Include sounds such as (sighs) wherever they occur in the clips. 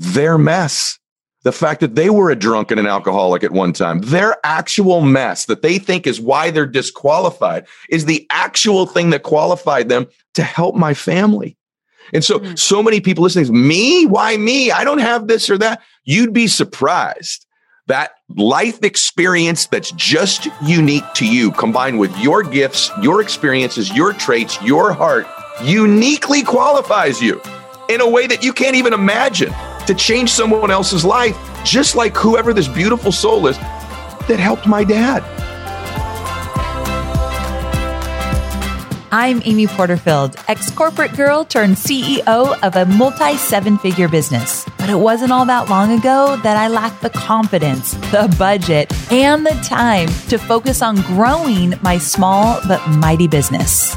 their mess. The fact that they were a drunk and an alcoholic at one time, their actual mess that they think is why they're disqualified is the actual thing that qualified them to help my family. And so, mm-hmm. so many people listening, me? Why me? I don't have this or that. You'd be surprised that life experience that's just unique to you, combined with your gifts, your experiences, your traits, your heart, uniquely qualifies you in a way that you can't even imagine to change someone else's life, just like whoever this beautiful soul is that helped my dad. I'm Amy Porterfield, ex corporate girl turned CEO of a multi seven figure business. But it wasn't all that long ago that I lacked the confidence, the budget, and the time to focus on growing my small but mighty business.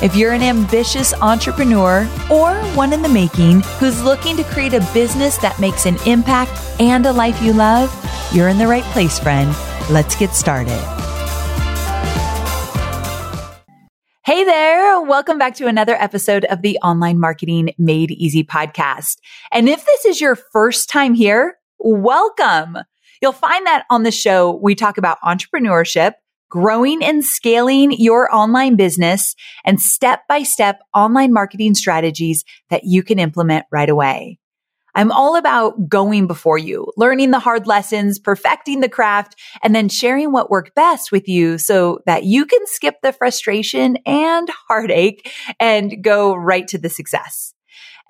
If you're an ambitious entrepreneur or one in the making who's looking to create a business that makes an impact and a life you love, you're in the right place, friend. Let's get started. Hey there. Welcome back to another episode of the Online Marketing Made Easy podcast. And if this is your first time here, welcome. You'll find that on the show, we talk about entrepreneurship growing and scaling your online business and step by step online marketing strategies that you can implement right away. I'm all about going before you, learning the hard lessons, perfecting the craft, and then sharing what worked best with you so that you can skip the frustration and heartache and go right to the success.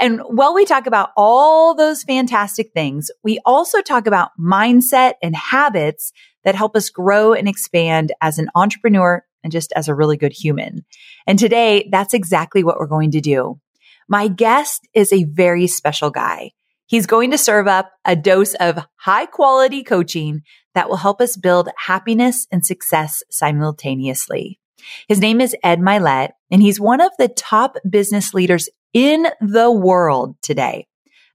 And while we talk about all those fantastic things, we also talk about mindset and habits that help us grow and expand as an entrepreneur and just as a really good human. And today, that's exactly what we're going to do. My guest is a very special guy. He's going to serve up a dose of high quality coaching that will help us build happiness and success simultaneously. His name is Ed Mylett, and he's one of the top business leaders in the world today.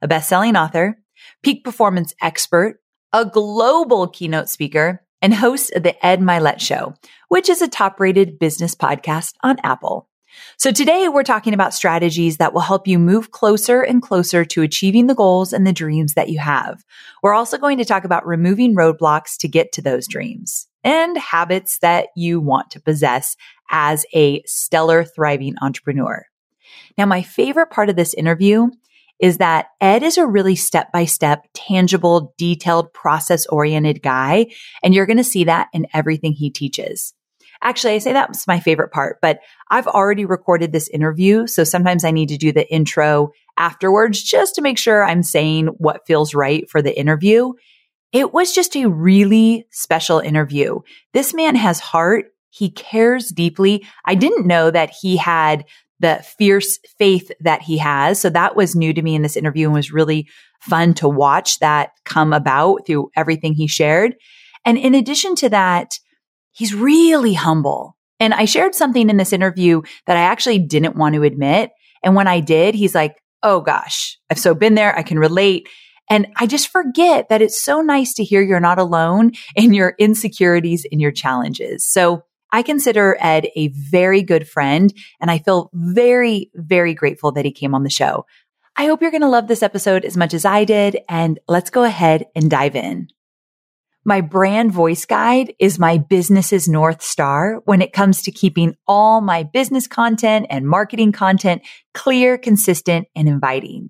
A best-selling author, peak performance expert, a global keynote speaker, and host of the Ed Mylett Show, which is a top rated business podcast on Apple. So today we're talking about strategies that will help you move closer and closer to achieving the goals and the dreams that you have. We're also going to talk about removing roadblocks to get to those dreams and habits that you want to possess as a stellar, thriving entrepreneur. Now, my favorite part of this interview is that Ed is a really step by step, tangible, detailed, process oriented guy. And you're going to see that in everything he teaches. Actually, I say that's my favorite part, but I've already recorded this interview. So sometimes I need to do the intro afterwards just to make sure I'm saying what feels right for the interview. It was just a really special interview. This man has heart. He cares deeply. I didn't know that he had the fierce faith that he has. So that was new to me in this interview and was really fun to watch that come about through everything he shared. And in addition to that, he's really humble. And I shared something in this interview that I actually didn't want to admit. And when I did, he's like, Oh gosh, I've so been there. I can relate. And I just forget that it's so nice to hear you're not alone in your insecurities and your challenges. So I consider Ed a very good friend and I feel very, very grateful that he came on the show. I hope you're going to love this episode as much as I did and let's go ahead and dive in. My brand voice guide is my business's North Star when it comes to keeping all my business content and marketing content clear, consistent, and inviting.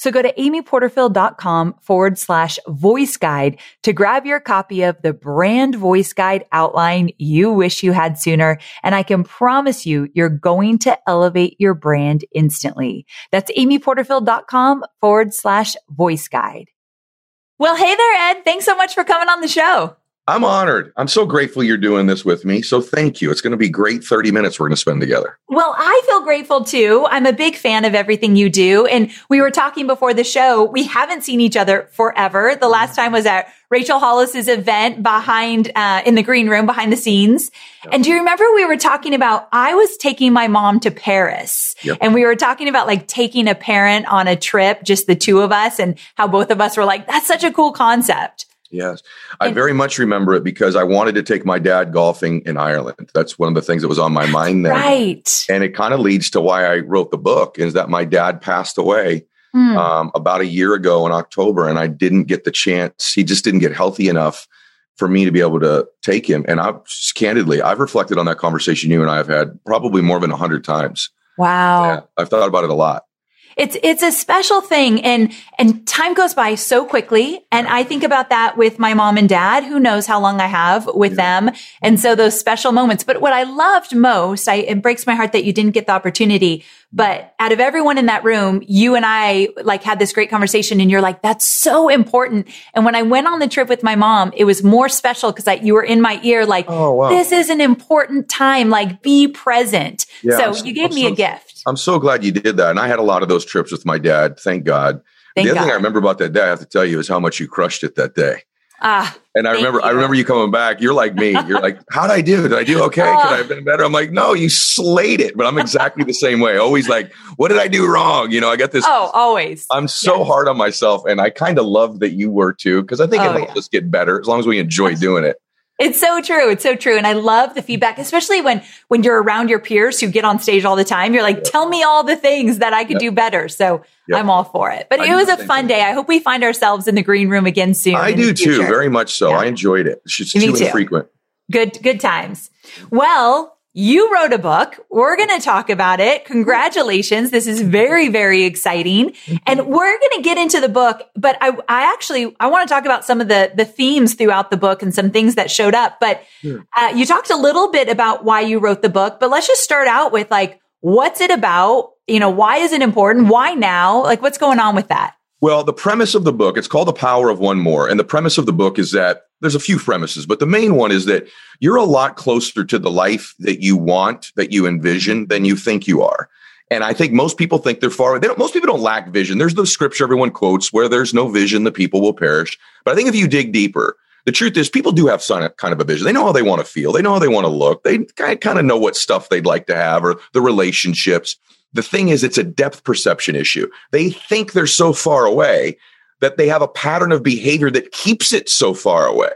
So go to amyporterfield.com forward slash voice guide to grab your copy of the brand voice guide outline you wish you had sooner. And I can promise you, you're going to elevate your brand instantly. That's amyporterfield.com forward slash voice guide. Well, hey there, Ed. Thanks so much for coming on the show. I'm honored. I'm so grateful you're doing this with me. So thank you. It's going to be great 30 minutes we're going to spend together. Well, I feel grateful too. I'm a big fan of everything you do. And we were talking before the show. We haven't seen each other forever. The last time was at Rachel Hollis's event behind, uh, in the green room behind the scenes. Yep. And do you remember we were talking about, I was taking my mom to Paris yep. and we were talking about like taking a parent on a trip, just the two of us and how both of us were like, that's such a cool concept. Yes. I very much remember it because I wanted to take my dad golfing in Ireland. That's one of the things that was on my mind then. Right. And it kind of leads to why I wrote the book is that my dad passed away mm. um, about a year ago in October and I didn't get the chance. He just didn't get healthy enough for me to be able to take him. And I just candidly, I've reflected on that conversation you and I have had probably more than a hundred times. Wow. Yeah, I've thought about it a lot. It's, it's a special thing and, and time goes by so quickly. And I think about that with my mom and dad. Who knows how long I have with yeah. them. And so those special moments. But what I loved most, I, it breaks my heart that you didn't get the opportunity. But out of everyone in that room, you and I like had this great conversation and you're like, that's so important. And when I went on the trip with my mom, it was more special because you were in my ear, like, oh, wow. this is an important time. Like be present. Yeah, so you gave me a gift. I'm so glad you did that. And I had a lot of those trips with my dad. Thank God. Thank the other God. thing I remember about that day, I have to tell you, is how much you crushed it that day. Ah, and I remember, you. I remember you coming back. You're like me. You're like, how'd I do? Did I do okay? Could I have been better? I'm like, no, you slayed it. But I'm exactly the same way. Always like, what did I do wrong? You know, I got this. Oh, always. I'm so yes. hard on myself, and I kind of love that you were too, because I think oh, it helps yeah. us get better as long as we enjoy doing it. It's so true. It's so true. And I love the feedback, especially when, when you're around your peers who get on stage all the time. You're like, tell me all the things that I could do better. So. I'm all for it. But I it was a fun day. I hope we find ourselves in the green room again soon. I do too. Very much so. I enjoyed it. It's just too, too infrequent. Good, good times. Well, you wrote a book. We're going to talk about it. Congratulations. This is very, very exciting. And we're going to get into the book, but I, I actually, I want to talk about some of the, the themes throughout the book and some things that showed up. But uh, you talked a little bit about why you wrote the book, but let's just start out with like, what's it about? You know, why is it important? Why now? Like, what's going on with that? Well, the premise of the book, it's called The Power of One More. And the premise of the book is that there's a few premises, but the main one is that you're a lot closer to the life that you want, that you envision than you think you are. And I think most people think they're far away. They most people don't lack vision. There's the scripture everyone quotes where there's no vision, the people will perish. But I think if you dig deeper, the truth is people do have some kind of a vision. They know how they want to feel. They know how they want to look. They kind of know what stuff they'd like to have or the relationships. The thing is, it's a depth perception issue. They think they're so far away that they have a pattern of behavior that keeps it so far away.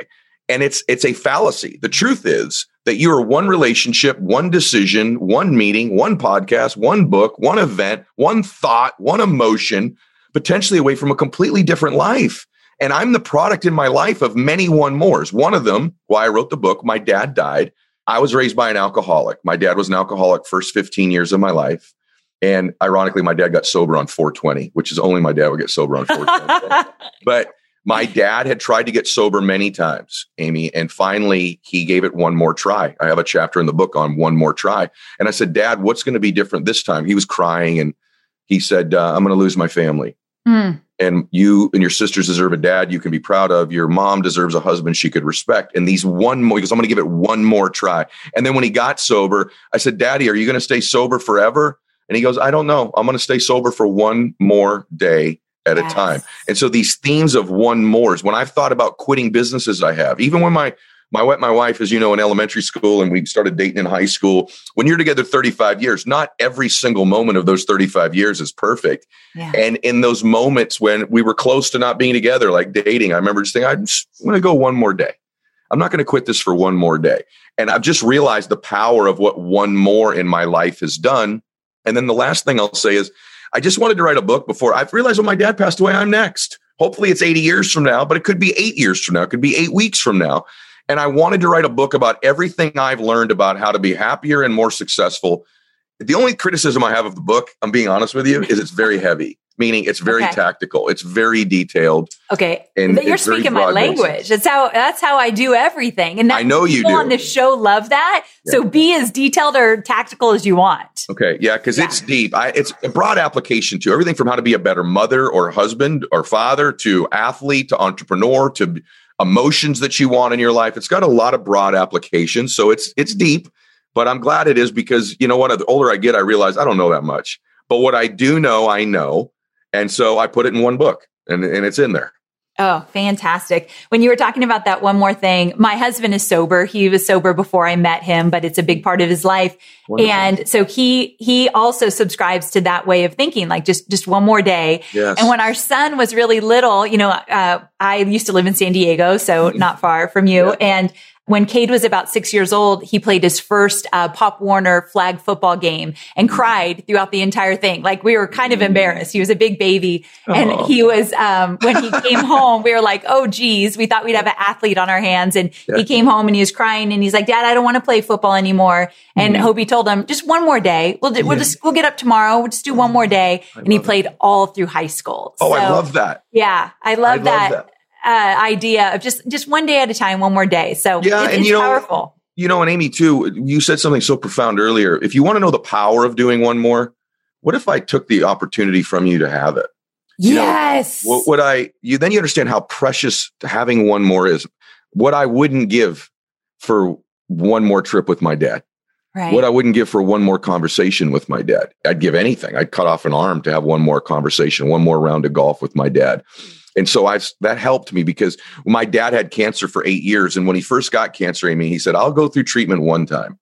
And it's it's a fallacy. The truth is that you are one relationship, one decision, one meeting, one podcast, one book, one event, one thought, one emotion, potentially away from a completely different life. And I'm the product in my life of many one mores. One of them, why I wrote the book, my dad died. I was raised by an alcoholic. My dad was an alcoholic first 15 years of my life. And ironically, my dad got sober on 420, which is only my dad would get sober on 420. (laughs) but my dad had tried to get sober many times, Amy, and finally he gave it one more try. I have a chapter in the book on one more try. And I said, Dad, what's going to be different this time? He was crying and he said, uh, I'm going to lose my family. Mm. And you and your sisters deserve a dad you can be proud of. Your mom deserves a husband she could respect. And these one more, because I'm going to give it one more try. And then when he got sober, I said, Daddy, are you going to stay sober forever? And he goes, I don't know. I'm going to stay sober for one more day at yes. a time. And so these themes of one more is when I've thought about quitting businesses I have, even when my my my wife is you know in elementary school and we started dating in high school when you're together 35 years not every single moment of those 35 years is perfect yeah. and in those moments when we were close to not being together like dating i remember just thinking i'm just going to go one more day i'm not going to quit this for one more day and i've just realized the power of what one more in my life has done and then the last thing I'll say is, I just wanted to write a book before I've realized when my dad passed away, I'm next. Hopefully it's 80 years from now, but it could be eight years from now. It could be eight weeks from now. And I wanted to write a book about everything I've learned about how to be happier and more successful. The only criticism I have of the book, I'm being honest with you, is it's very heavy meaning it's very okay. tactical. It's very detailed. Okay, and you're speaking my language. That's how that's how I do everything. And I know you do. On the show, love that. Yeah. So be as detailed or tactical as you want. Okay, yeah, because yeah. it's deep. I, it's a broad application to everything from how to be a better mother or husband or father to athlete to entrepreneur to emotions that you want in your life. It's got a lot of broad applications. So it's it's mm-hmm. deep. But I'm glad it is because you know what? The older I get, I realize I don't know that much. But what I do know, I know. And so I put it in one book and, and it's in there. Oh, fantastic. When you were talking about that one more thing, my husband is sober. He was sober before I met him, but it's a big part of his life. Wonderful. And so he, he also subscribes to that way of thinking, like just, just one more day. Yes. And when our son was really little, you know, uh, I used to live in San Diego, so (laughs) not far from you. Yeah. And when Cade was about six years old, he played his first uh, Pop Warner flag football game and cried throughout the entire thing. Like we were kind of embarrassed. He was a big baby, and oh. he was um, when he came (laughs) home. We were like, "Oh, geez," we thought we'd have an athlete on our hands, and yeah. he came home and he was crying and he's like, "Dad, I don't want to play football anymore." And mm-hmm. Hobie told him, "Just one more day. We'll do, we'll just we'll get up tomorrow. We'll just do one more day." I and he played it. all through high school. Oh, so, I love that. Yeah, I love, I that. Love that uh, idea of just just one day at a time, one more day. So yeah, it, and you know, powerful. You know, and Amy too. You said something so profound earlier. If you want to know the power of doing one more, what if I took the opportunity from you to have it? You yes. Know, what would I? You then you understand how precious having one more is. What I wouldn't give for one more trip with my dad. Right. What I wouldn't give for one more conversation with my dad. I'd give anything. I'd cut off an arm to have one more conversation, one more round of golf with my dad. And so I that helped me because my dad had cancer for eight years. And when he first got cancer, Amy, he said, I'll go through treatment one time.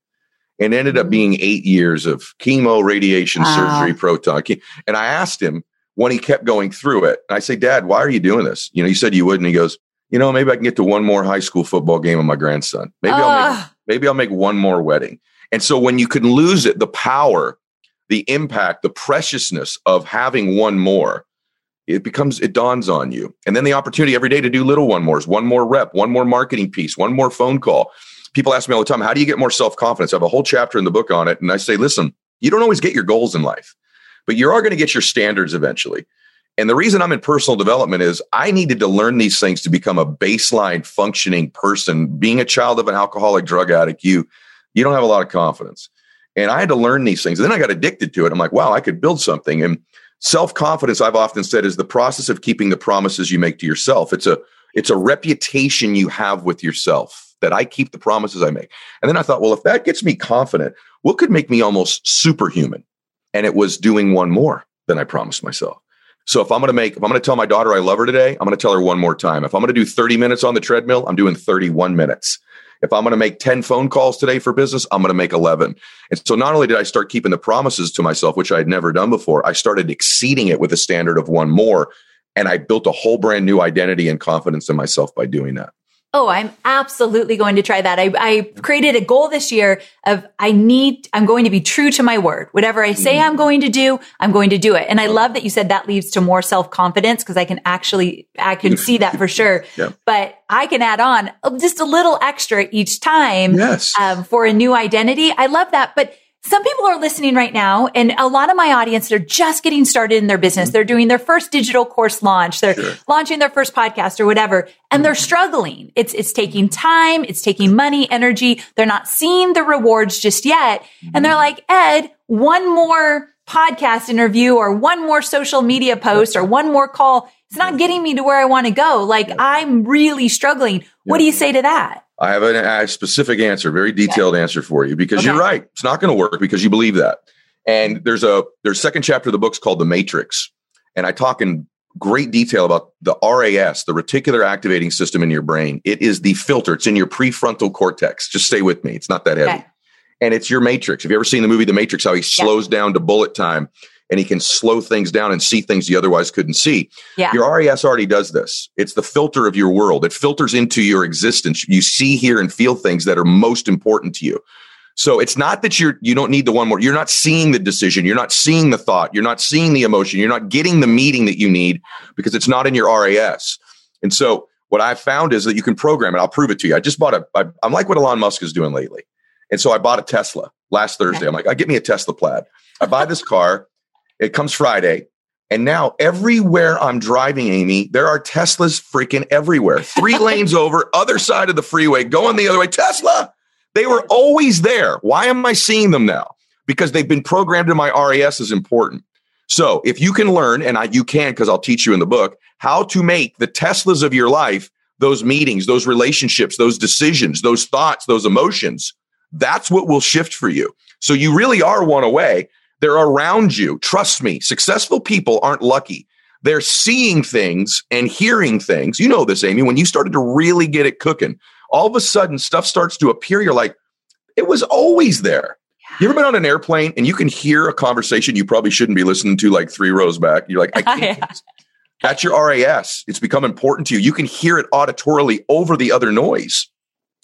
And ended up mm. being eight years of chemo, radiation, wow. surgery, proton. And I asked him when he kept going through it. I say, Dad, why are you doing this? You know, you said you would. And he goes, you know, maybe I can get to one more high school football game with my grandson. Maybe uh. I'll make, maybe I'll make one more wedding. And so when you can lose it, the power, the impact, the preciousness of having one more it becomes it dawns on you. And then the opportunity every day to do little one mores one more rep one more marketing piece one more phone call. People ask me all the time how do you get more self-confidence? I have a whole chapter in the book on it and i say listen you don't always get your goals in life but you are going to get your standards eventually. And the reason i'm in personal development is i needed to learn these things to become a baseline functioning person. Being a child of an alcoholic drug addict you you don't have a lot of confidence. And i had to learn these things and then i got addicted to it. I'm like wow i could build something. And Self confidence, I've often said, is the process of keeping the promises you make to yourself. It's a it's a reputation you have with yourself that I keep the promises I make. And then I thought, well, if that gets me confident, what could make me almost superhuman? And it was doing one more than I promised myself. So if I'm going to make, if I'm going to tell my daughter I love her today, I'm going to tell her one more time. If I'm going to do 30 minutes on the treadmill, I'm doing 31 minutes. If I'm going to make 10 phone calls today for business, I'm going to make 11. And so not only did I start keeping the promises to myself, which I had never done before, I started exceeding it with a standard of one more. And I built a whole brand new identity and confidence in myself by doing that. Oh, I'm absolutely going to try that. I, I, created a goal this year of I need, I'm going to be true to my word. Whatever I say mm-hmm. I'm going to do, I'm going to do it. And I love that you said that leads to more self confidence because I can actually, I can see that for (laughs) sure. yeah. But I can add on just a little extra each time yes. um, for a new identity. I love that. But some people are listening right now and a lot of my audience, they're just getting started in their business. Mm-hmm. They're doing their first digital course launch. They're sure. launching their first podcast or whatever. And they're mm-hmm. struggling. It's, it's taking time. It's taking money, energy. They're not seeing the rewards just yet. And they're mm-hmm. like, Ed, one more podcast interview or one more social media post or one more call. It's not getting me to where I want to go. Like I'm really struggling. What do you say to that? I have a, a specific answer, very detailed okay. answer for you because okay. you're right. It's not going to work because you believe that. And there's a there's second chapter of the book's called The Matrix, and I talk in great detail about the RAS, the reticular activating system in your brain. It is the filter. It's in your prefrontal cortex. Just stay with me. It's not that heavy. Okay. And it's your matrix. Have you ever seen the movie The Matrix? How he slows yeah. down to bullet time and he can slow things down and see things you otherwise couldn't see. Yeah. Your RAS already does this. It's the filter of your world. It filters into your existence. You see, hear, and feel things that are most important to you. So it's not that you're you don't need the one more. You're not seeing the decision. You're not seeing the thought. You're not seeing the emotion. You're not getting the meeting that you need because it's not in your RAS. And so what I found is that you can program it. I'll prove it to you. I just bought a. I, I'm like what Elon Musk is doing lately, and so I bought a Tesla last Thursday. I'm like, I get me a Tesla Plaid. I buy this car. It comes Friday. And now everywhere I'm driving, Amy, there are Teslas freaking everywhere. Three (laughs) lanes over, other side of the freeway, going the other way. Tesla. They were always there. Why am I seeing them now? Because they've been programmed in my RAS is important. So if you can learn, and I, you can because I'll teach you in the book, how to make the Teslas of your life, those meetings, those relationships, those decisions, those thoughts, those emotions, that's what will shift for you. So you really are one away. They're around you. Trust me, successful people aren't lucky. They're seeing things and hearing things. You know this, Amy. When you started to really get it cooking, all of a sudden stuff starts to appear. You're like, it was always there. You ever been on an airplane and you can hear a conversation you probably shouldn't be listening to like three rows back? You're like, I (laughs) can't. yeah. That's your RAS. It's become important to you. You can hear it auditorily over the other noise.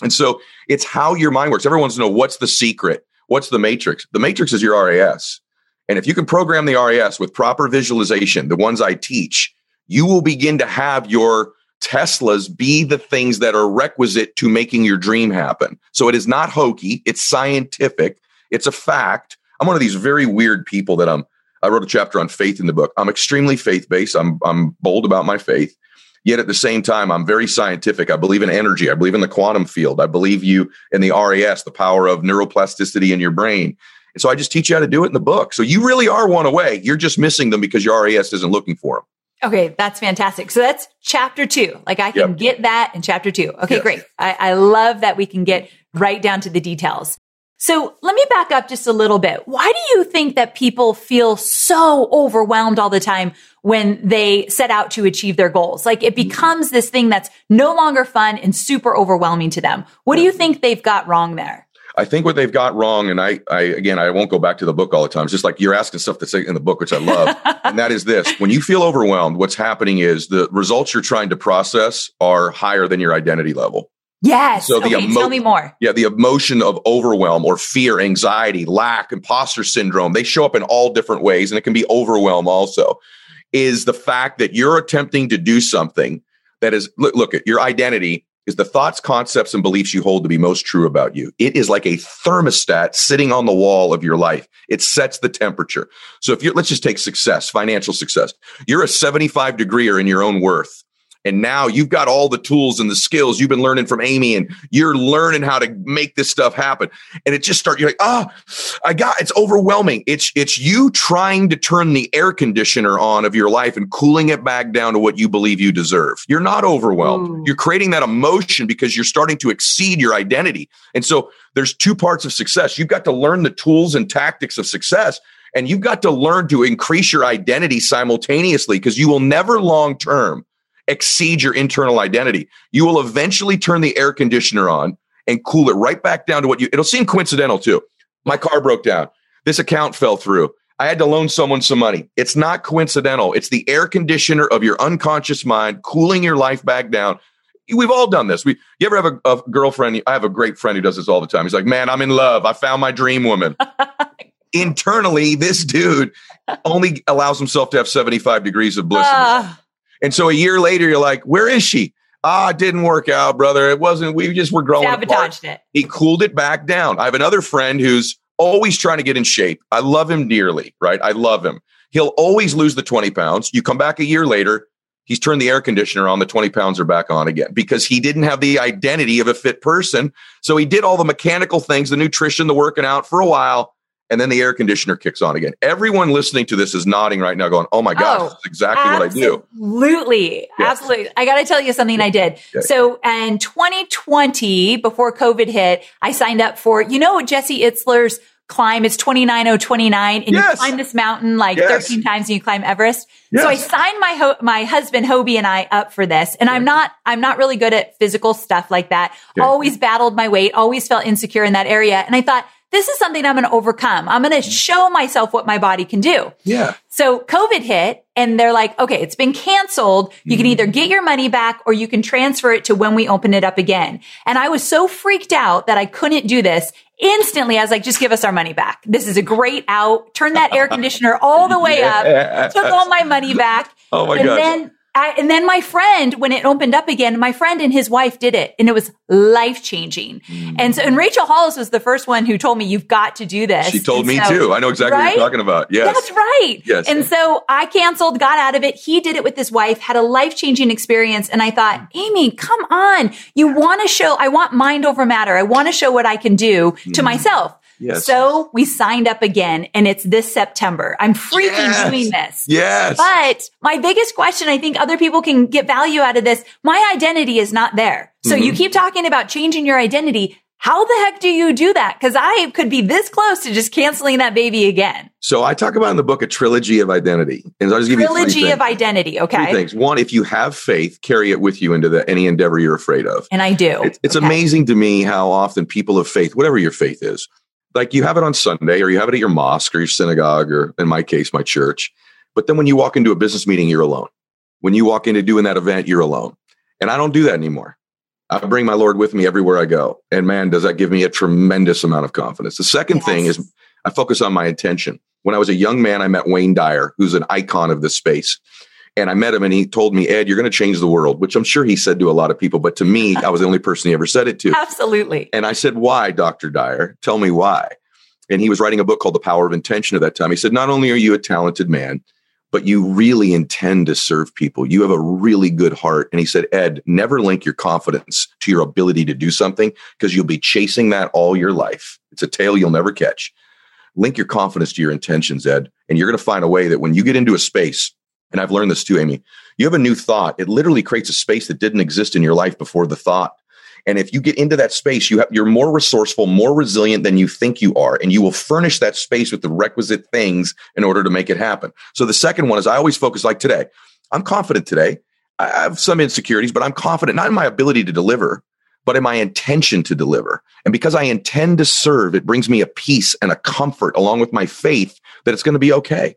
And so it's how your mind works. Everyone wants to know what's the secret? What's the matrix? The matrix is your RAS. And if you can program the RAS with proper visualization, the ones I teach, you will begin to have your Teslas be the things that are requisite to making your dream happen. So it is not hokey, it's scientific, it's a fact. I'm one of these very weird people that I'm I wrote a chapter on faith in the book. I'm extremely faith-based. I'm I'm bold about my faith. Yet at the same time, I'm very scientific. I believe in energy. I believe in the quantum field. I believe you in the RAS, the power of neuroplasticity in your brain. So I just teach you how to do it in the book. So you really are one away. You're just missing them because your RAS isn't looking for them. Okay, that's fantastic. So that's chapter two. Like I can yep. get that in chapter two. Okay, yep. great. I, I love that we can get right down to the details. So let me back up just a little bit. Why do you think that people feel so overwhelmed all the time when they set out to achieve their goals? Like it becomes this thing that's no longer fun and super overwhelming to them. What do you think they've got wrong there? I think what they've got wrong, and I, I again, I won't go back to the book all the time. It's just like you're asking stuff that's in the book, which I love, (laughs) and that is this: when you feel overwhelmed, what's happening is the results you're trying to process are higher than your identity level. Yes. So the okay, emo- tell me more. Yeah, the emotion of overwhelm or fear, anxiety, lack, imposter syndrome, they show up in all different ways, and it can be overwhelm also. Is the fact that you're attempting to do something that is look, look at your identity is the thoughts, concepts, and beliefs you hold to be most true about you. It is like a thermostat sitting on the wall of your life. It sets the temperature. So if you're, let's just take success, financial success. You're a 75 degreeer in your own worth. And now you've got all the tools and the skills you've been learning from Amy, and you're learning how to make this stuff happen. And it just starts, you're like, oh, I got it's overwhelming. It's it's you trying to turn the air conditioner on of your life and cooling it back down to what you believe you deserve. You're not overwhelmed. Ooh. You're creating that emotion because you're starting to exceed your identity. And so there's two parts of success. You've got to learn the tools and tactics of success. And you've got to learn to increase your identity simultaneously because you will never long term exceed your internal identity. You will eventually turn the air conditioner on and cool it right back down to what you, it'll seem coincidental too. My car broke down. This account fell through. I had to loan someone some money. It's not coincidental. It's the air conditioner of your unconscious mind cooling your life back down. We've all done this. We, you ever have a, a girlfriend? I have a great friend who does this all the time. He's like, man, I'm in love. I found my dream woman. (laughs) Internally, this dude only allows himself to have 75 degrees of bliss. Uh, and so a year later, you're like, where is she? Ah, it didn't work out, brother. It wasn't, we just were growing Sabotaged apart. it. He cooled it back down. I have another friend who's always trying to get in shape. I love him dearly, right? I love him. He'll always lose the 20 pounds. You come back a year later, he's turned the air conditioner on, the 20 pounds are back on again because he didn't have the identity of a fit person. So he did all the mechanical things, the nutrition, the working out for a while and then the air conditioner kicks on again. Everyone listening to this is nodding right now, going, "Oh my gosh, oh, exactly absolutely. what I do." Absolutely, yes. absolutely. I got to tell you something I did. Okay. So in 2020, before COVID hit, I signed up for you know Jesse Itzler's climb. It's 29029 and yes. you climb this mountain like yes. 13 times and you climb Everest. So I signed my, ho- my husband, Hobie and I up for this. And I'm not, I'm not really good at physical stuff like that. Okay. Always battled my weight, always felt insecure in that area. And I thought, this is something I'm going to overcome. I'm going to show myself what my body can do. Yeah. So COVID hit and they're like, okay, it's been canceled. You mm-hmm. can either get your money back or you can transfer it to when we open it up again. And I was so freaked out that I couldn't do this. Instantly, I was like, just give us our money back. This is a great out. Turn that air conditioner all the way up. (laughs) Took all my money back. Oh my god. And then I, and then my friend, when it opened up again, my friend and his wife did it and it was life changing. Mm. And so, and Rachel Hollis was the first one who told me, you've got to do this. She told and me so, too. I know exactly right? what you're talking about. Yes. That's right. Yes. And so I canceled, got out of it. He did it with his wife, had a life changing experience. And I thought, Amy, come on. You want to show, I want mind over matter. I want to show what I can do mm. to myself. Yes. So we signed up again and it's this September. I'm freaking yes. doing this. Yes. But my biggest question, I think other people can get value out of this. My identity is not there. So mm-hmm. you keep talking about changing your identity. How the heck do you do that? Cause I could be this close to just canceling that baby again. So I talk about in the book a trilogy of identity. And I'll just give trilogy you trilogy of identity. Okay. Three things. One, if you have faith, carry it with you into the, any endeavor you're afraid of. And I do. It's, it's okay. amazing to me how often people of faith, whatever your faith is, like you have it on Sunday or you have it at your mosque or your synagogue or in my case, my church. But then when you walk into a business meeting, you're alone. When you walk into doing that event, you're alone. And I don't do that anymore. I bring my Lord with me everywhere I go. And man, does that give me a tremendous amount of confidence. The second yes. thing is I focus on my intention. When I was a young man, I met Wayne Dyer, who's an icon of this space. And I met him and he told me, Ed, you're going to change the world, which I'm sure he said to a lot of people. But to me, (laughs) I was the only person he ever said it to. Absolutely. And I said, why, Dr. Dyer? Tell me why. And he was writing a book called The Power of Intention at that time. He said, not only are you a talented man, but you really intend to serve people. You have a really good heart. And he said, Ed, never link your confidence to your ability to do something because you'll be chasing that all your life. It's a tail you'll never catch. Link your confidence to your intentions, Ed. And you're going to find a way that when you get into a space, and I've learned this too, Amy, you have a new thought. It literally creates a space that didn't exist in your life before the thought. And if you get into that space, you have, you're more resourceful, more resilient than you think you are. And you will furnish that space with the requisite things in order to make it happen. So the second one is I always focus like today. I'm confident today. I have some insecurities, but I'm confident not in my ability to deliver, but in my intention to deliver. And because I intend to serve, it brings me a peace and a comfort along with my faith that it's going to be okay.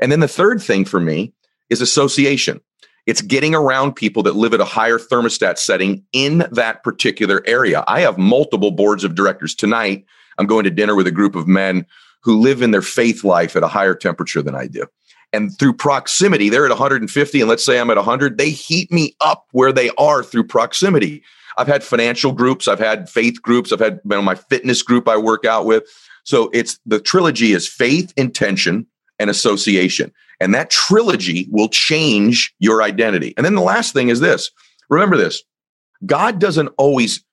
And then the third thing for me is association. It's getting around people that live at a higher thermostat setting in that particular area. I have multiple boards of directors. Tonight, I'm going to dinner with a group of men who live in their faith life at a higher temperature than I do. And through proximity, they're at 150, and let's say I'm at 100, they heat me up where they are through proximity. I've had financial groups, I've had faith groups, I've had you know, my fitness group I work out with. So it's the trilogy is faith, intention, and association. And that trilogy will change your identity. And then the last thing is this remember this God doesn't always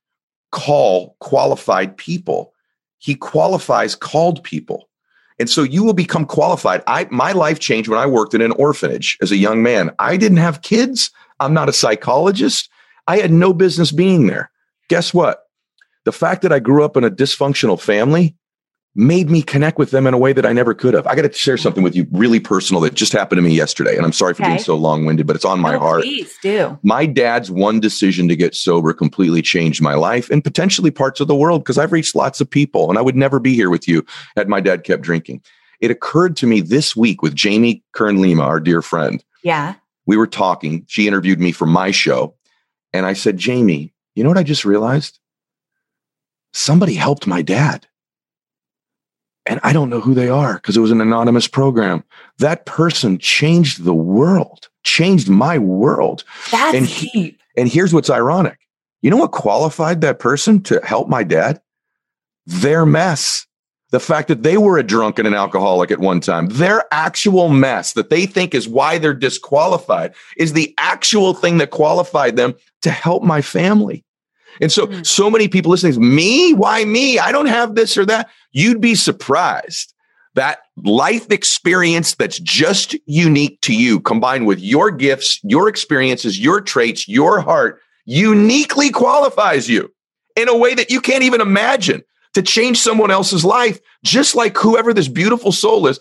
call qualified people, He qualifies called people. And so you will become qualified. I my life changed when I worked in an orphanage as a young man. I didn't have kids. I'm not a psychologist. I had no business being there. Guess what? The fact that I grew up in a dysfunctional family made me connect with them in a way that I never could have. I got to share something with you really personal that just happened to me yesterday. And I'm sorry for okay. being so long winded, but it's on my oh, heart. Please do. My dad's one decision to get sober completely changed my life and potentially parts of the world because I've reached lots of people and I would never be here with you had my dad kept drinking. It occurred to me this week with Jamie Kern Lima, our dear friend. Yeah. We were talking. She interviewed me for my show. And I said, Jamie, you know what I just realized? Somebody helped my dad and I don't know who they are because it was an anonymous program. That person changed the world, changed my world. That's and he, deep. And here's what's ironic. You know what qualified that person to help my dad? Their mess. The fact that they were a drunk and an alcoholic at one time, their actual mess that they think is why they're disqualified is the actual thing that qualified them to help my family. And so, mm-hmm. so many people listening, me? Why me? I don't have this or that. You'd be surprised that life experience that's just unique to you, combined with your gifts, your experiences, your traits, your heart, uniquely qualifies you in a way that you can't even imagine to change someone else's life, just like whoever this beautiful soul is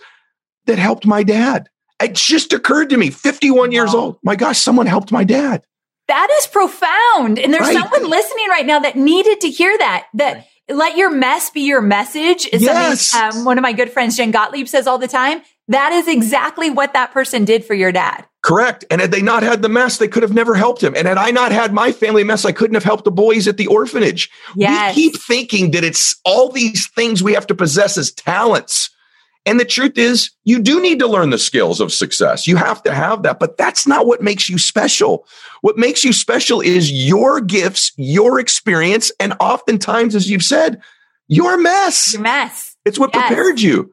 that helped my dad. It just occurred to me, 51 wow. years old. My gosh, someone helped my dad. That is profound. And there's right. someone listening right now that needed to hear that, that right. let your mess be your message is yes. something um, one of my good friends, Jen Gottlieb says all the time. That is exactly what that person did for your dad. Correct. And had they not had the mess, they could have never helped him. And had I not had my family mess, I couldn't have helped the boys at the orphanage. Yes. We keep thinking that it's all these things we have to possess as talents. And the truth is, you do need to learn the skills of success. You have to have that, but that's not what makes you special. What makes you special is your gifts, your experience, and oftentimes, as you've said, your mess. Your mess. It's what yes. prepared you.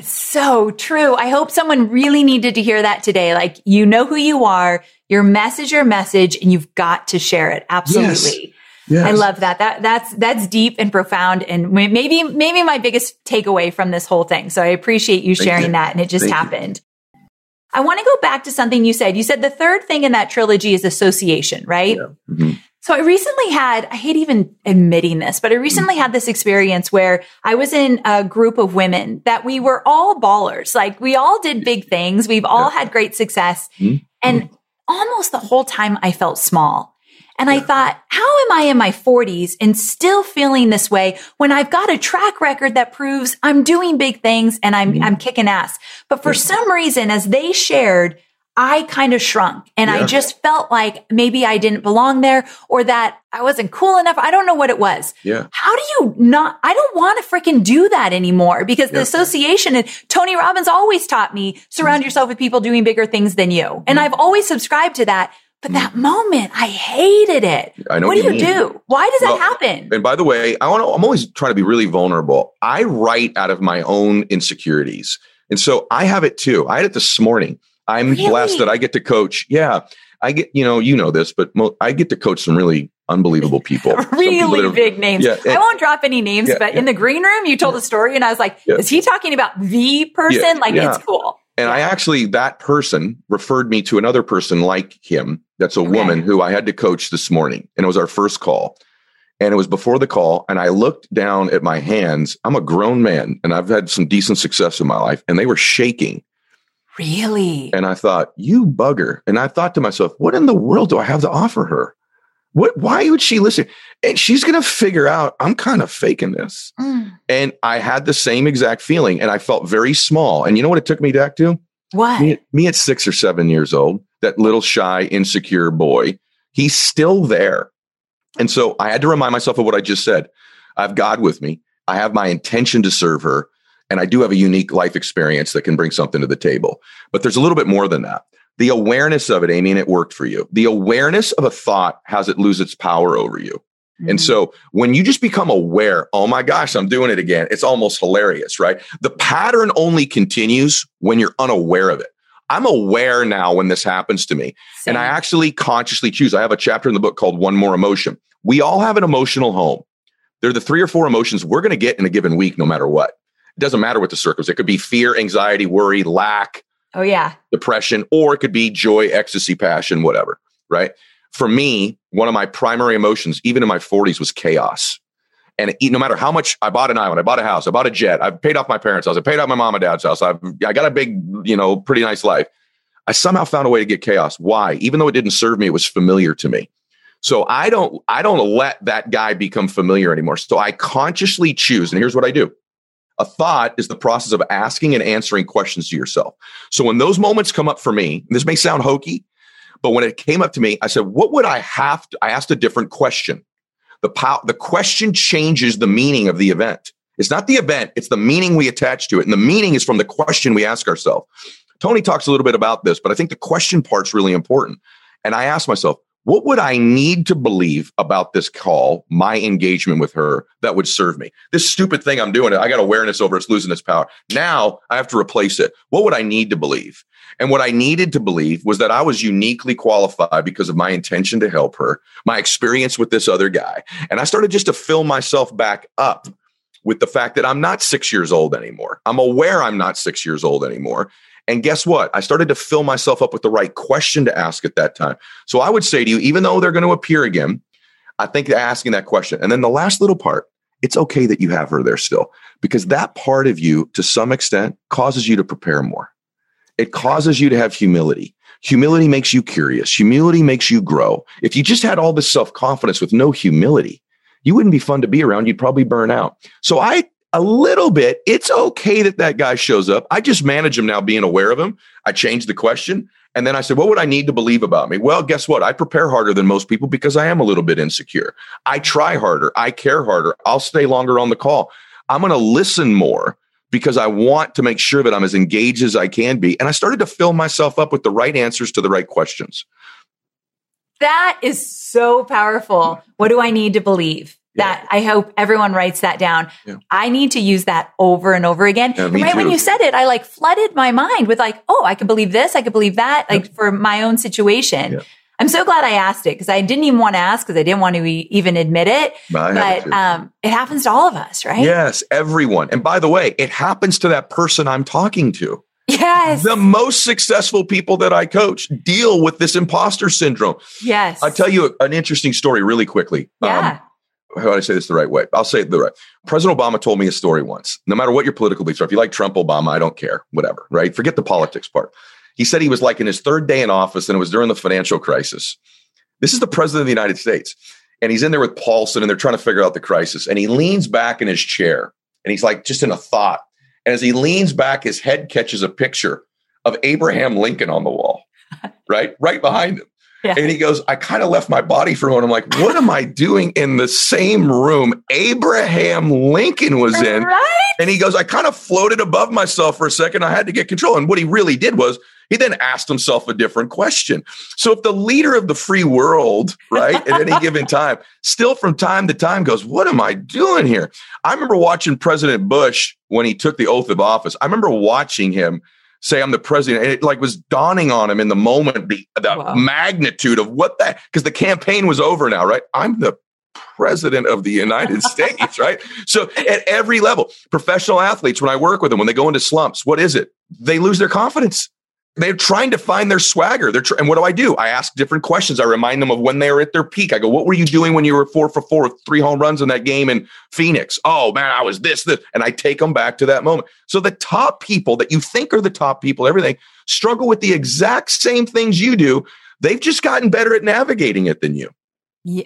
So true. I hope someone really needed to hear that today. Like, you know who you are, your message, your message, and you've got to share it. Absolutely. Yes. Yes. I love that. That that's that's deep and profound, and maybe maybe my biggest takeaway from this whole thing. So I appreciate you sharing you. that, and it just Thank happened. You. I want to go back to something you said. You said the third thing in that trilogy is association, right? Yeah. Mm-hmm. So I recently had, I hate even admitting this, but I recently had this experience where I was in a group of women that we were all ballers. Like we all did big things. We've all had great success. Mm-hmm. And almost the whole time I felt small. And I thought, how am I in my 40s and still feeling this way when I've got a track record that proves I'm doing big things and I'm, mm-hmm. I'm kicking ass. But for some reason, as they shared, I kind of shrunk and yeah. I just felt like maybe I didn't belong there or that I wasn't cool enough. I don't know what it was. Yeah. How do you not, I don't want to freaking do that anymore because yeah. the association and Tony Robbins always taught me surround mm-hmm. yourself with people doing bigger things than you. And mm-hmm. I've always subscribed to that. But that moment, I hated it. I know. What, what do you, do? Why does well, that happen? And by the way, I want to, I'm always trying to be really vulnerable. I write out of my own insecurities. And so I have it too. I had it this morning. I'm really? blessed that I get to coach. Yeah. I get, you know, you know this, but mo- I get to coach some really unbelievable (laughs) people. really people big names. Yeah, I won't drop any names, yeah, but yeah. in the green room, you told a story and I was like, is he talking about the person? like it's cool. And I actually, that person referred me to another person like him. That's a okay. woman who I had to coach this morning. And it was our first call. And it was before the call. And I looked down at my hands. I'm a grown man and I've had some decent success in my life. And they were shaking. Really? And I thought, you bugger. And I thought to myself, what in the world do I have to offer her? What, why would she listen? And she's going to figure out I'm kind of faking this. Mm. And I had the same exact feeling and I felt very small. And you know what it took me back to? What? Me, me at six or seven years old, that little shy, insecure boy, he's still there. And so I had to remind myself of what I just said. I have God with me. I have my intention to serve her. And I do have a unique life experience that can bring something to the table. But there's a little bit more than that the awareness of it, Amy, and it worked for you. The awareness of a thought has it lose its power over you. Mm-hmm. And so when you just become aware, oh my gosh, I'm doing it again, it's almost hilarious, right? The pattern only continues when you're unaware of it. I'm aware now when this happens to me. Same. And I actually consciously choose. I have a chapter in the book called One More Emotion. We all have an emotional home. They're the three or four emotions we're going to get in a given week, no matter what. It doesn't matter what the circles. It could be fear, anxiety, worry, lack, Oh, yeah. Depression, or it could be joy, ecstasy, passion, whatever. Right. For me, one of my primary emotions, even in my 40s, was chaos. And no matter how much I bought an island, I bought a house, I bought a jet, I've paid off my parents' house, I paid off my mom and dad's house, I've I got a big, you know, pretty nice life. I somehow found a way to get chaos. Why? Even though it didn't serve me, it was familiar to me. So I don't I don't let that guy become familiar anymore. So I consciously choose, and here's what I do. A thought is the process of asking and answering questions to yourself. So when those moments come up for me, this may sound hokey, but when it came up to me, I said, what would I have to? I asked a different question. The, pow- the question changes the meaning of the event. It's not the event, it's the meaning we attach to it. And the meaning is from the question we ask ourselves. Tony talks a little bit about this, but I think the question part's really important. And I asked myself, what would I need to believe about this call, my engagement with her that would serve me? This stupid thing I'm doing, I got awareness over it's losing its power. Now I have to replace it. What would I need to believe? And what I needed to believe was that I was uniquely qualified because of my intention to help her, my experience with this other guy. And I started just to fill myself back up with the fact that I'm not six years old anymore. I'm aware I'm not six years old anymore. And guess what? I started to fill myself up with the right question to ask at that time. So I would say to you, even though they're going to appear again, I think asking that question. And then the last little part, it's okay that you have her there still, because that part of you, to some extent, causes you to prepare more. It causes you to have humility. Humility makes you curious. Humility makes you grow. If you just had all this self confidence with no humility, you wouldn't be fun to be around. You'd probably burn out. So I a little bit. It's okay that that guy shows up. I just manage him now being aware of him. I changed the question. And then I said, what would I need to believe about me? Well, guess what? I prepare harder than most people because I am a little bit insecure. I try harder. I care harder. I'll stay longer on the call. I'm going to listen more because I want to make sure that I'm as engaged as I can be. And I started to fill myself up with the right answers to the right questions. That is so powerful. What do I need to believe? That I hope everyone writes that down. Yeah. I need to use that over and over again. Yeah, right when you said it, I like flooded my mind with like, oh, I could believe this. I could believe that, like for my own situation. Yeah. I'm so glad I asked it because I didn't even want to ask because I didn't want to e- even admit it. Have But um, it happens to all of us, right? Yes, everyone. And by the way, it happens to that person I'm talking to. Yes. The most successful people that I coach deal with this imposter syndrome. yes. I'll tell you an interesting story really quickly. Yeah. Um, how do I say this the right way? I'll say it the right. President Obama told me a story once. No matter what your political beliefs are, if you like Trump, Obama, I don't care. Whatever, right? Forget the politics part. He said he was like in his third day in office, and it was during the financial crisis. This is the president of the United States, and he's in there with Paulson, and they're trying to figure out the crisis. And he leans back in his chair, and he's like just in a thought. And as he leans back, his head catches a picture of Abraham Lincoln on the wall, (laughs) right, right behind him. (laughs) Yeah. And he goes, I kind of left my body for a moment. I'm like, what am I doing in the same room Abraham Lincoln was in? Right? And he goes, I kind of floated above myself for a second. I had to get control. And what he really did was he then asked himself a different question. So if the leader of the free world, right, at any given time, still from time to time goes, What am I doing here? I remember watching President Bush when he took the oath of office. I remember watching him say I'm the president. And it like was dawning on him in the moment the, the Wow. magnitude of what that because the campaign was over now, right? I'm the president of the United (laughs) States, right? So at every level, professional athletes, when I work with them, when they go into slumps, what is it? They lose their confidence. They're trying to find their swagger. They're tr- and what do I do? I ask different questions. I remind them of when they were at their peak. I go, "What were you doing when you were four for four, with three home runs in that game in Phoenix?" Oh man, I was this, this, and I take them back to that moment. So the top people that you think are the top people, everything struggle with the exact same things you do. They've just gotten better at navigating it than you.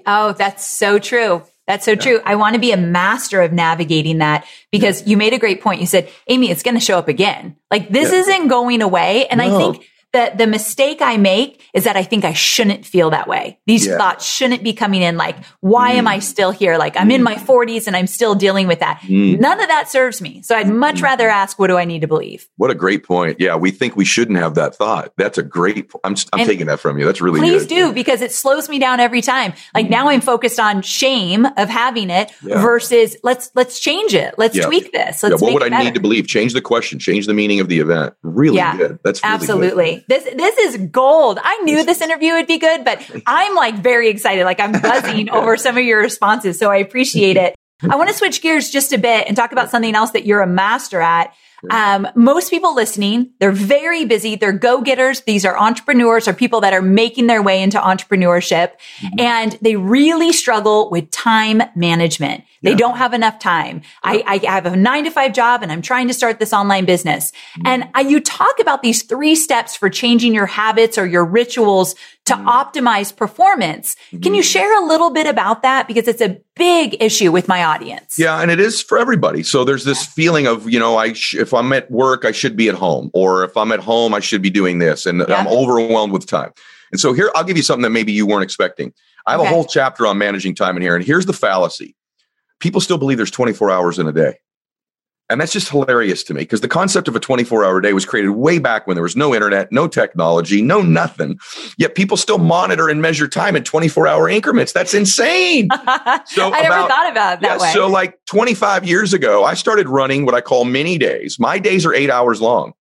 Oh, that's so true. That's so true. I want to be a master of navigating that because you made a great point. You said, Amy, it's going to show up again. Like this Yeah. isn't going away. And I think that the mistake I make is that I think I shouldn't feel that way. These Yeah. thoughts shouldn't be coming in like, why am Mm. I still here? Like I'm in my 40s and I'm still dealing with that. Mm. None of that serves me. So I'd much rather ask, what do I need to believe? What a great point. Yeah, we think we shouldn't have that thought. That's a great. I'm I'm And taking that from you. That's really Please good. do because it slows me down every time. Like now I'm focused on shame of having it Yeah. versus let's let's change it. Let's Yeah. tweak this. Let's what make would I better. need to believe? Change the question. Change the meaning of the event. Really Yeah, good. That's really good. This this is gold. I knew this interview would be good, but I'm like very excited. Like I'm buzzing (laughs) over some of your responses. So I appreciate it. I want to (laughs) switch gears just a bit and talk about something else that you're a master at. Um, most people listening, they're very busy. They're go-getters. These are entrepreneurs or people that are making their way into entrepreneurship Mm-hmm. and they really struggle with time management. They Yeah. don't have enough time. I, I have a nine to five job and I'm trying to start this online business. Mm-hmm. And I, you talk about these three steps for changing your habits or your rituals to Mm-hmm. optimize performance. Can you share a little bit about that? Because it's a big issue with my audience. Yeah, and it is for everybody. So there's this feeling of you know, I sh- if I'm at work, I should be at home, or if I'm at home, I should be doing this, and Yeah. I'm overwhelmed with time. And so here, I'll give you something that maybe you weren't expecting. I have Okay. a whole chapter on managing time in here, and here's the fallacy: people still believe there's 24 hours in a day. And that's just hilarious to me because the concept of a 24 hour day was created way back when there was no internet, no technology, no nothing. Yet people still monitor and measure time in 24 hour increments. That's insane. (laughs) So I never thought about it that Yeah, way. So, like 25 years ago, I started running what I call mini days. My days are eight hours long.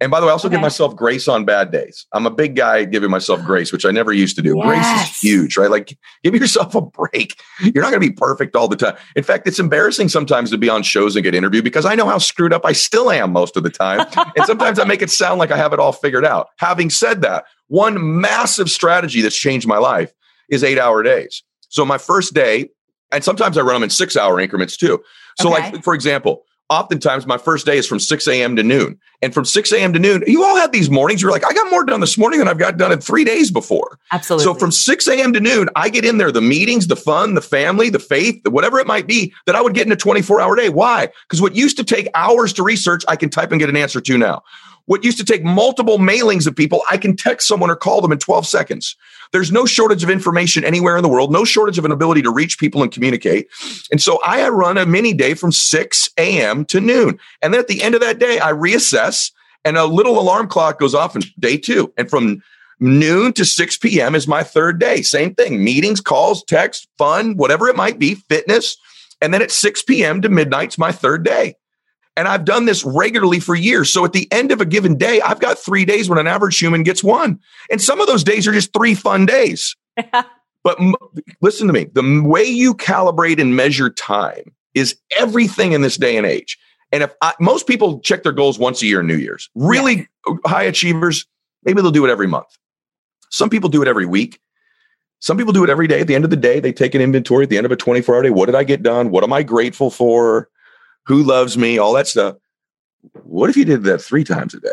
And by the way, I also give myself grace on bad days. I'm a big guy giving myself grace, which I never used to do. Grace is huge, right? Like, give yourself a break. You're not going to be perfect all the time. In fact, it's embarrassing sometimes to be on shows and get interviewed because I know how screwed up I still am most of the time. (laughs) and sometimes I make it sound like I have it all figured out. Having said that, one massive strategy that's changed my life is eight hour days. So, my first day, and sometimes I run them in six hour increments too. So, Okay. like, for example, oftentimes my first day is from 6 a.m. to noon. And from 6 a.m. to noon, you all have these mornings. You're like, I got more done this morning than I've got done in three days before. Absolutely. So from 6 a.m. to noon, I get in there the meetings, the fun, the family, the faith, whatever it might be that I would get in a 24 hour day. Why? Because what used to take hours to research, I can type and get an answer to now. What used to take multiple mailings of people, I can text someone or call them in 12 seconds. There's no shortage of information anywhere in the world, no shortage of an ability to reach people and communicate. And so I run a mini day from 6 a.m. to noon. And then at the end of that day, I reassess and a little alarm clock goes off in day two. And from noon to 6 p.m. is my third day. Same thing meetings, calls, text, fun, whatever it might be, fitness. And then at 6 p.m. to midnight's my third day. And I've done this regularly for years. So at the end of a given day, I've got three days when an average human gets one. And some of those days are just three fun days. but m- listen to me the way you calibrate and measure time is everything in this day and age. And if I, most people check their goals once a year in New Year's, really yeah. high achievers, maybe they'll do it every month. Some people do it every week. Some people do it every day. At the end of the day, they take an inventory at the end of a 24 hour day. What did I get done? What am I grateful for? Who loves me? All that stuff. What if you did that three times a day?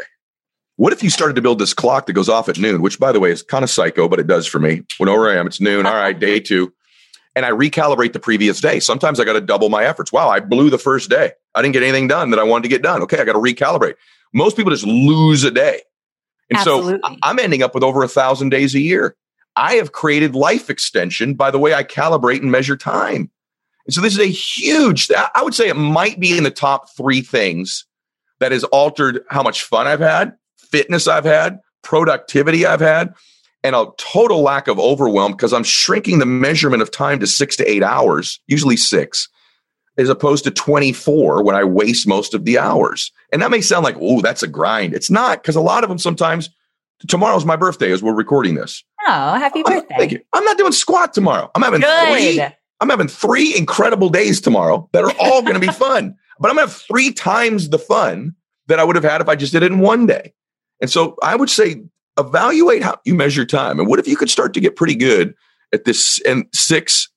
What if you started to build this clock that goes off at noon, which by the way is kind of psycho, but it does for me. Whenever I am, it's noon. All right, day two. And I recalibrate the previous day. Sometimes I got to double my efforts. Wow, I blew the first day. I didn't get anything done that I wanted to get done. Okay, I got to recalibrate. Most people just lose a day. And Absolutely. so I'm ending up with over a thousand days a year. I have created life extension by the way I calibrate and measure time. And so this is a huge, I would say it might be in the top three things that has altered how much fun I've had, fitness I've had, productivity I've had, and a total lack of overwhelm because I'm shrinking the measurement of time to six to eight hours, usually six, as opposed to 24 when I waste most of the hours. And that may sound like, oh, that's a grind. It's not because a lot of them sometimes, tomorrow's my birthday as we're recording this. Oh, happy birthday. thank you. I'm not doing squat tomorrow. I'm having Good. three. I'm having three incredible days tomorrow that are all going to be (laughs) fun. But I'm going to have three times the fun that I would have had if I just did it in one day. And so I would say evaluate how you measure time. And what if you could start to get pretty good at this and six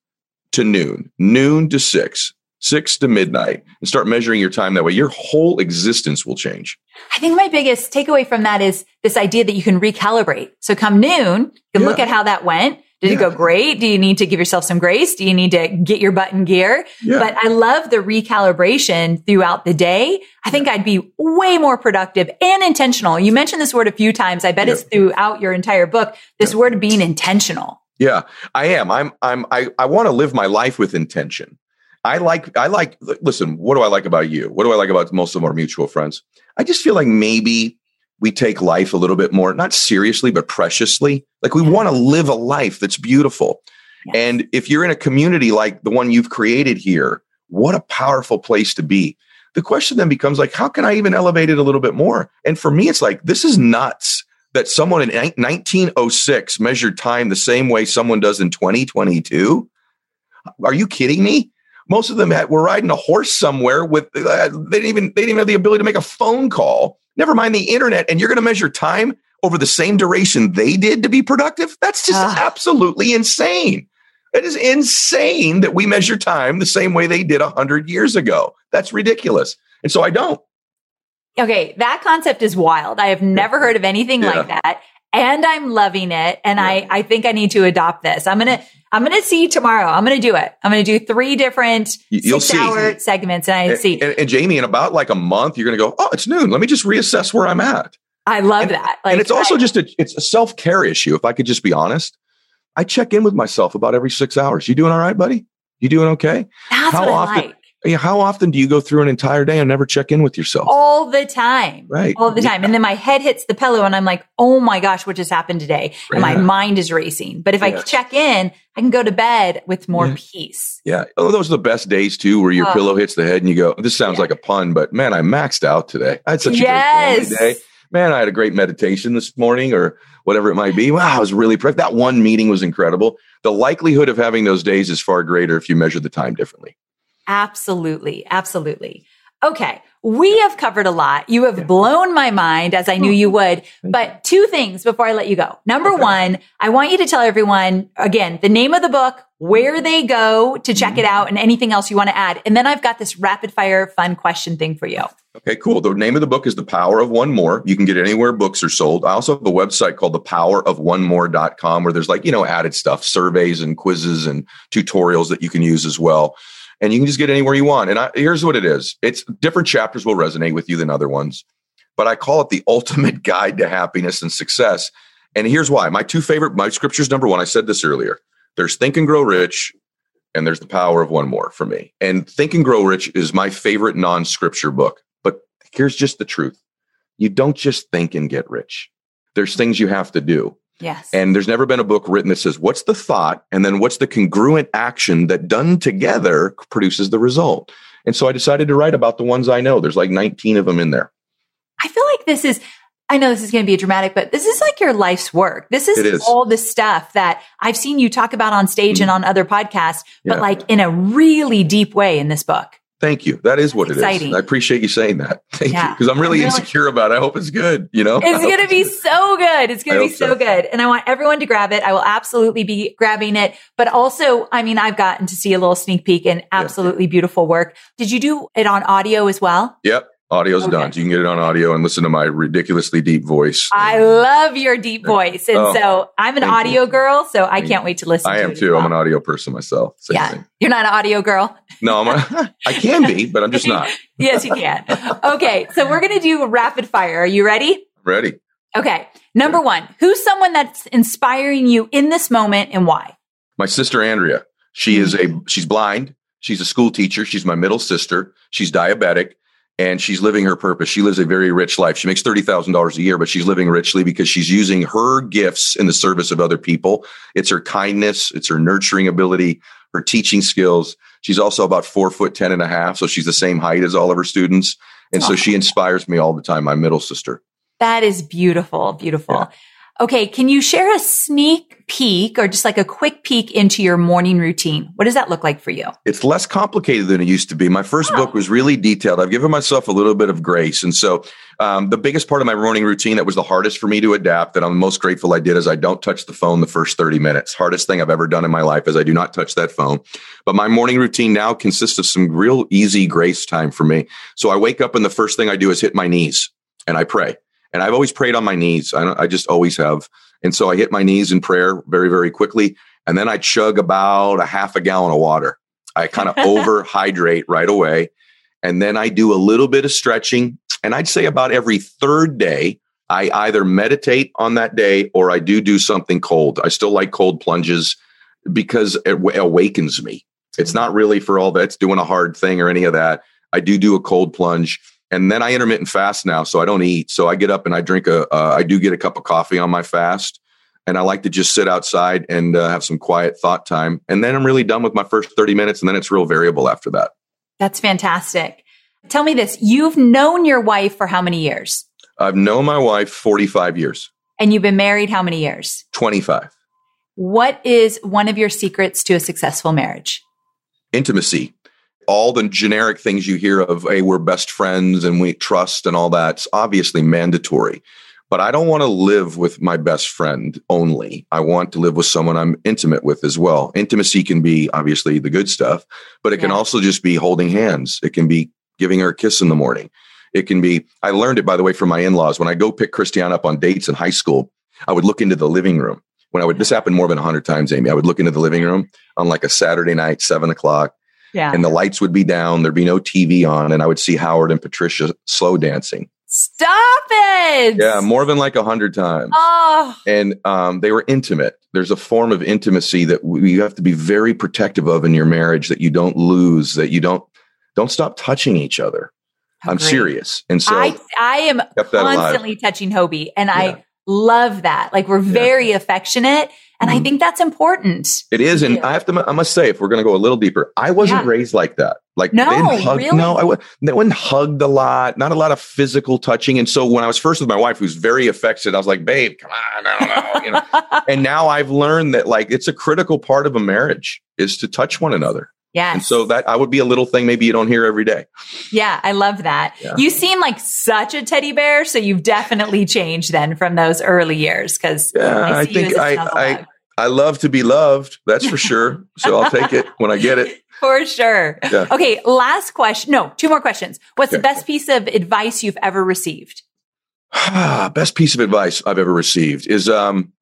to noon, noon to six, six to midnight, and start measuring your time that way? Your whole existence will change. I think my biggest takeaway from that is this idea that you can recalibrate. So come noon, you can yeah. look at how that went. Did yeah. it go great? Do you need to give yourself some grace? Do you need to get your butt in gear? Yeah. But I love the recalibration throughout the day. I think I'd be way more productive and intentional. You mentioned this word a few times. I bet it's throughout your entire book. This word being intentional. Yeah, I am. I'm, I'm, I, I want to live my life with intention. I like, I like, listen, what do I like about you? What do I like about most of our mutual friends? I just feel like maybe we take life a little bit more, not seriously, but preciously. Like we want to live a life that's beautiful. Yes. And if you're in a community like the one you've created here, what a powerful place to be. The question then becomes like, how can I even elevate it a little bit more? And for me, it's like, this is nuts that someone in 1906 measured time the same way someone does in 2022. Are you kidding me? Most of them had, were riding a horse somewhere with, uh, they didn't even, they didn't even have the ability to make a phone call never mind the internet, and you're going to measure time over the same duration they did to be productive? That's just absolutely insane. It is insane that we measure time the same way they did 100 years ago. That's ridiculous. And so I don't. Okay, that concept is wild. I have never heard of anything yeah. like that. And I'm loving it. And. I, I think I need to adopt this. I'm going to, I'm going to see tomorrow. I'm going to do it. I'm going to do three different You'll six see. hour segments and I and, see. And, and, Jamie, in about like a month, you're going to go, Oh, it's noon. Let me just reassess where I'm at. I love and, that. Like, and it's also I, just a, it's a self care issue. If I could just be honest, I check in with myself about every six hours. You doing all right, buddy? You doing okay? That's How often, like how often do you go through an entire day and never check in with yourself? All the time. Right. All the time. Yeah. And then my head hits the pillow and I'm like, oh my gosh, what just happened today? And my mind is racing. But if I check in, I can go to bed with more yeah. peace. Yeah. Oh, those are the best days too, where your oh. pillow hits the head and you go, this sounds like a pun, but man, I maxed out today. I had such a yes. great day. Man, I had a great meditation this morning or whatever it might be. Wow, I was really, perfect. that one meeting was incredible. The likelihood of having those days is far greater if you measure the time differently. Absolutely. Absolutely. Okay. We have covered a lot. You have blown my mind as I knew oh. you would. But two things before I let you go. Number okay. one, I want you to tell everyone again, the name of the book, where they go to check mm-hmm. it out and anything else you want to add. And then I've got this rapid fire fun question thing for you. Okay, cool. The name of the book is The Power of One More. You can get it anywhere books are sold. I also have a website called thepowerofonemore.com where there's like, you know, added stuff, surveys and quizzes and tutorials that you can use as well and you can just get anywhere you want. And I, here's what it is: it's different chapters will resonate with you than other ones. but I call it the (laughs) ultimate guide to happiness and success. And here's why. My two favorite, my scriptures, number one, I said this earlier. There's Think and Grow Rich, and there's the power of one more for me. And Think and Grow Rich is my favorite non scripture book. But here's just the truth you don't just think and get rich, there's things you have to do. Yes. And there's never been a book written that says, what's the thought? And then what's the congruent action that done together produces the result? And so I decided to write about the ones I know. There's like 19 of them in there. I feel like this is, I know this is going to be dramatic, but this is like your life's work. This is, is. all the stuff that I've seen you talk about on stage mm. and on other podcasts, but Yeah. like in a really deep way in this book. Thank you. That is what it is. I appreciate you saying that. (laughs) Thank Yeah. you. Because I'm really insecure about it. I hope it's good. You know, It's going to be so good. It's going to be so so. good. And I want everyone to grab it. I will absolutely be grabbing it. But also, I mean, I've gotten to see a little sneak peek and absolutely beautiful work. Did you do it on audio as well? Yep. Audio's Okay. done. So you can get it on audio and listen to my ridiculously deep voice. I love your deep voice. And Oh, so I'm an thank you. audio girl. So I Thank can't wait to listen I to am too. I'm an audio person myself. Same yeah. thing. You're not an audio girl. No, I'm a, (laughs) I can be, but I'm just not (laughs) Yes, you can. okay. So we're going to do rapid fire. Are you ready? ready. Okay. Number one, who's someone that's inspiring you in this moment and why? My sister Andrea. She mm-hmm. is a she's blind. She's a school teacher. She's my middle sister. She's diabetic and she's living her purpose. She lives a very rich life. She makes $30,000 a year, but she's living richly because she's using her gifts in the service of other people. It's her kindness. It's her nurturing ability, her teaching skills. She's also about four foot ten and a half. So she's the same height as all of her students. And so she inspires me all the time. My middle sister. That is beautiful. Beautiful. Yeah. Okay. Can you share a sneak peek or just like a quick peek into your morning routine? What does that look like for you? it's less complicated than it used to be. My first Oh. book was really detailed. I've given myself a little bit of grace. And so, um, the biggest part of my morning routine that was the hardest for me to adapt, that I'm most grateful I did, is I don't touch the phone the first 30 minutes. Hardest thing I've ever done in my life is I do not touch that phone. But my morning routine now consists of some real easy grace time for me. So I wake up and the first thing I do is hit my knees and I pray. And I've always prayed on my knees. I, don't- I just always have. And so I hit my knees in prayer very, very quickly. And then I chug about a half a gallon of water. I kind of (laughs) overhydrate right away. And then I do a little bit of stretching. And I'd say about every third day, I either meditate on that day or I do do something cold. I still like cold plunges because it w- awakens me. It's not really for all that's doing a hard thing or any of that. I do do a cold plunge. And then I intermittent fast now, so I don't eat. So I get up and I drink a, uh, I do get a cup of coffee on my fast. And I like to just sit outside and uh, have some quiet thought time. And then I'm really done with my first 30 minutes. And then it's real variable after that. That's fantastic. Tell me this. You've known your wife for how many years? I've known my wife 45 years, And you've been married how many years? 25. What is one of your secrets to a successful marriage? Intimacy. All the generic things you hear of, hey, we're best friends and we trust and all that's obviously mandatory. But I don't want to live with my best friend only. I want to live with someone I'm intimate with as well. Intimacy can be obviously the good stuff, but it can also just be holding hands. It can be giving her a kiss in the morning. It can be, I learned it by the way from my in laws. When I go pick Christiane up on dates in high school, I would look into the living room. When I would, this happened more than 100 times, Amy. I would look into the living room on like a Saturday night, seven o'clock, Yeah. and the lights would be down. There'd be no TV on, and I would see Howard and Patricia slow dancing. Stop it. Yeah, more than like a hundred times. Oh, And um, they were intimate. There's a form of intimacy that we, you have to be very protective of in your marriage that you don't lose, that you don't don't stop touching each other. I'm serious. And so I, I am that alive. constantly touching Hobie and Yeah. I love that. Like we're very affectionate. And I Mhm. think that's important. It is, and Yeah. I have to. I must say, if we're going to go a little deeper, I wasn't Yeah. raised like that. Like, No, they didn't hug, really? no, I w- they wasn't hugged a lot. Not a lot of physical touching. And so when I was first with my wife, who's very affectionate, I was like, "Babe, come on, I don't know." You know. (laughs) and now I've learned that like it's a critical part of a marriage is to touch one another. Yes. And so that I would be a little thing maybe you don't hear every day. yeah, I love that. Yeah. You seem like such a teddy bear. So you've definitely changed then from those early years. Cause Yeah, I, I think I- I- I love to be loved, that's for sure. (laughs) So I'll take it when I get it. (laughs) For sure. Yeah. Okay. Last question. No, two more questions. What's the best piece of advice you've ever received? (sighs) Best piece of advice I've ever received is um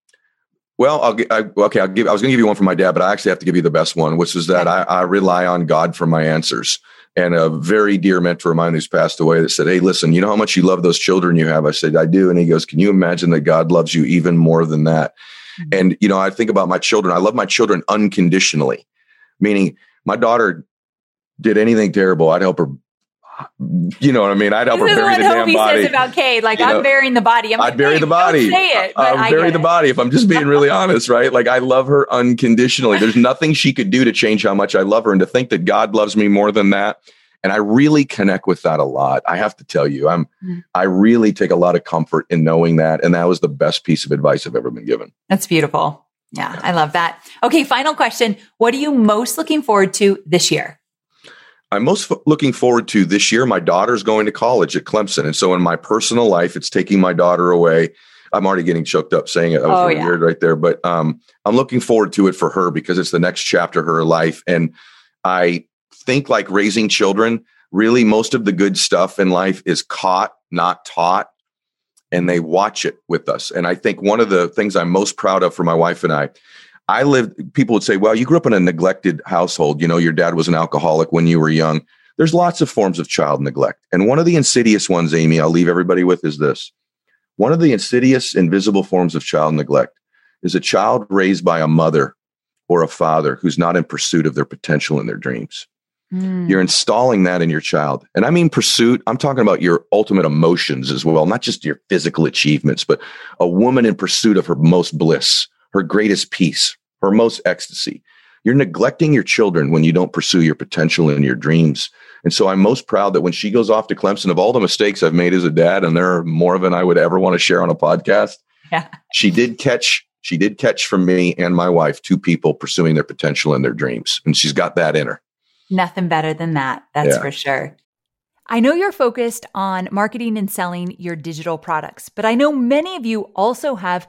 well, I'll I, okay. I'll give. I was going to give you one from my dad, but I actually have to give you the best one, which is that I, I rely on God for my answers. and a very dear mentor of mine who's passed away that said, Hey, listen, you know how much you love those children you have? I said, I do. And he goes, Can you imagine that God loves you even more than that? Mm-hmm. And, you know, I think about my children. I love my children unconditionally, meaning my daughter did anything terrible, I'd help her you know what I mean? I'd help this her bury the damn body. says about Kate, like you I'm burying the body. I'm I'd like, bury the body. say it. I'd bury the body if I'm just being really honest, right? Like I love her unconditionally. There's (laughs) nothing she could do to change how much I love her, and to think that God loves me more than that. And I really connect with that a lot. I have to tell you, I'm mm-hmm. I really take a lot of comfort in knowing that. And that was the best piece of advice I've ever been given. That's beautiful. Yeah, I love that. Okay, final question. What are you most looking forward to this year? I'm most f- looking forward to this year. My daughter's going to college at Clemson. And so in my personal life, it's taking my daughter away. I'm already getting choked up saying it. That was oh, yeah. weird right there. But um, I'm looking forward to it for her because it's the next chapter of her life. And I think like raising children, really most of the good stuff in life is caught, not taught. And they watch it with us. And I think one of the things I'm most proud of for my wife and I I lived, people would say, well, you grew up in a neglected household. You know, your dad was an alcoholic when you were young. There's lots of forms of child neglect. And one of the insidious ones, Amy, I'll leave everybody with is this. One of the insidious, invisible forms of child neglect is a child raised by a mother or a father who's not in pursuit of their potential and their dreams. Mm. You're installing that in your child. And I mean pursuit, I'm talking about your ultimate emotions as well, not just your physical achievements, but a woman in pursuit of her most bliss, her greatest peace, her most ecstasy. You're neglecting your children when you don't pursue your potential and your dreams. And so I'm most proud that when she goes off to Clemson, of all the mistakes I've made as a dad, and there are more than I would ever want to share on a podcast, yeah. she did catch she did catch from me and my wife two people pursuing their potential and their dreams. And she's got that in her. Nothing better than that. That's yeah. for sure. I know you're focused on marketing and selling your digital products, but I know many of you also have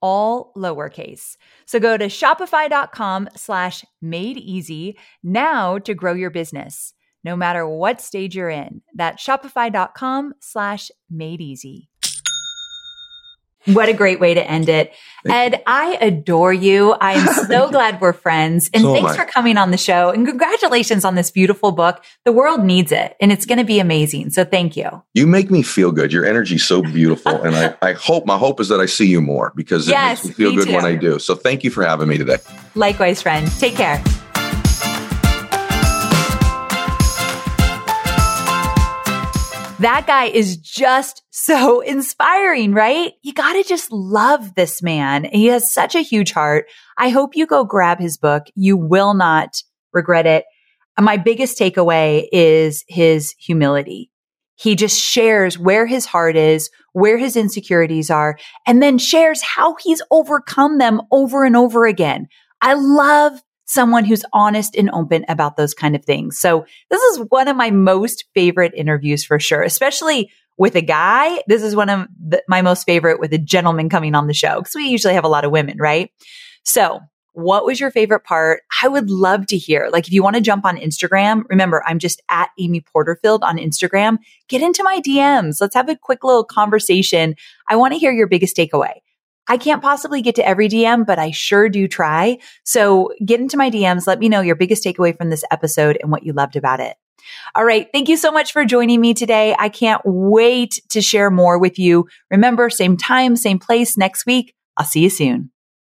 all lowercase. So go to shopify.com slash made easy now to grow your business, no matter what stage you're in. That's shopify.com slash made easy. What a great way to end it. Thank Ed, you. I adore you. I am (laughs) so glad we're friends. And so thanks for coming on the show. And congratulations on this beautiful book. The world needs it and it's going to be amazing. So thank you. You make me feel good. Your energy is so beautiful. and I, (laughs) I hope, my hope is that I see you more because it yes, makes me feel me good too. when I do. So thank you for having me today. Likewise, friend. Take care. That guy is just so (laughs) inspiring, right? You got to just love this man. He has such a huge heart. I hope you go grab his book. You will not regret it. My biggest takeaway is his humility. He just shares where his heart is, where his insecurities are, and then shares how he's overcome them over and over again. I love someone who's honest and open about those kind of things. So this is one of my most favorite interviews for sure, especially with a guy. This is one of the, my most favorite with a gentleman coming on the show because we usually have a lot of women, right? So what was your favorite part? I would love to hear. Like, if you want to jump on Instagram, remember, I'm just at Amy Porterfield on Instagram. Get into my DMs. Let's have a quick little conversation. I want to hear your biggest takeaway. I can't possibly get to every DM, but I sure do try. So get into my DMs. Let me know your biggest takeaway from this episode and what you loved about it. All right. Thank you so much for joining me today. I can't wait to share more with you. Remember, same time, same place next week. I'll see you soon.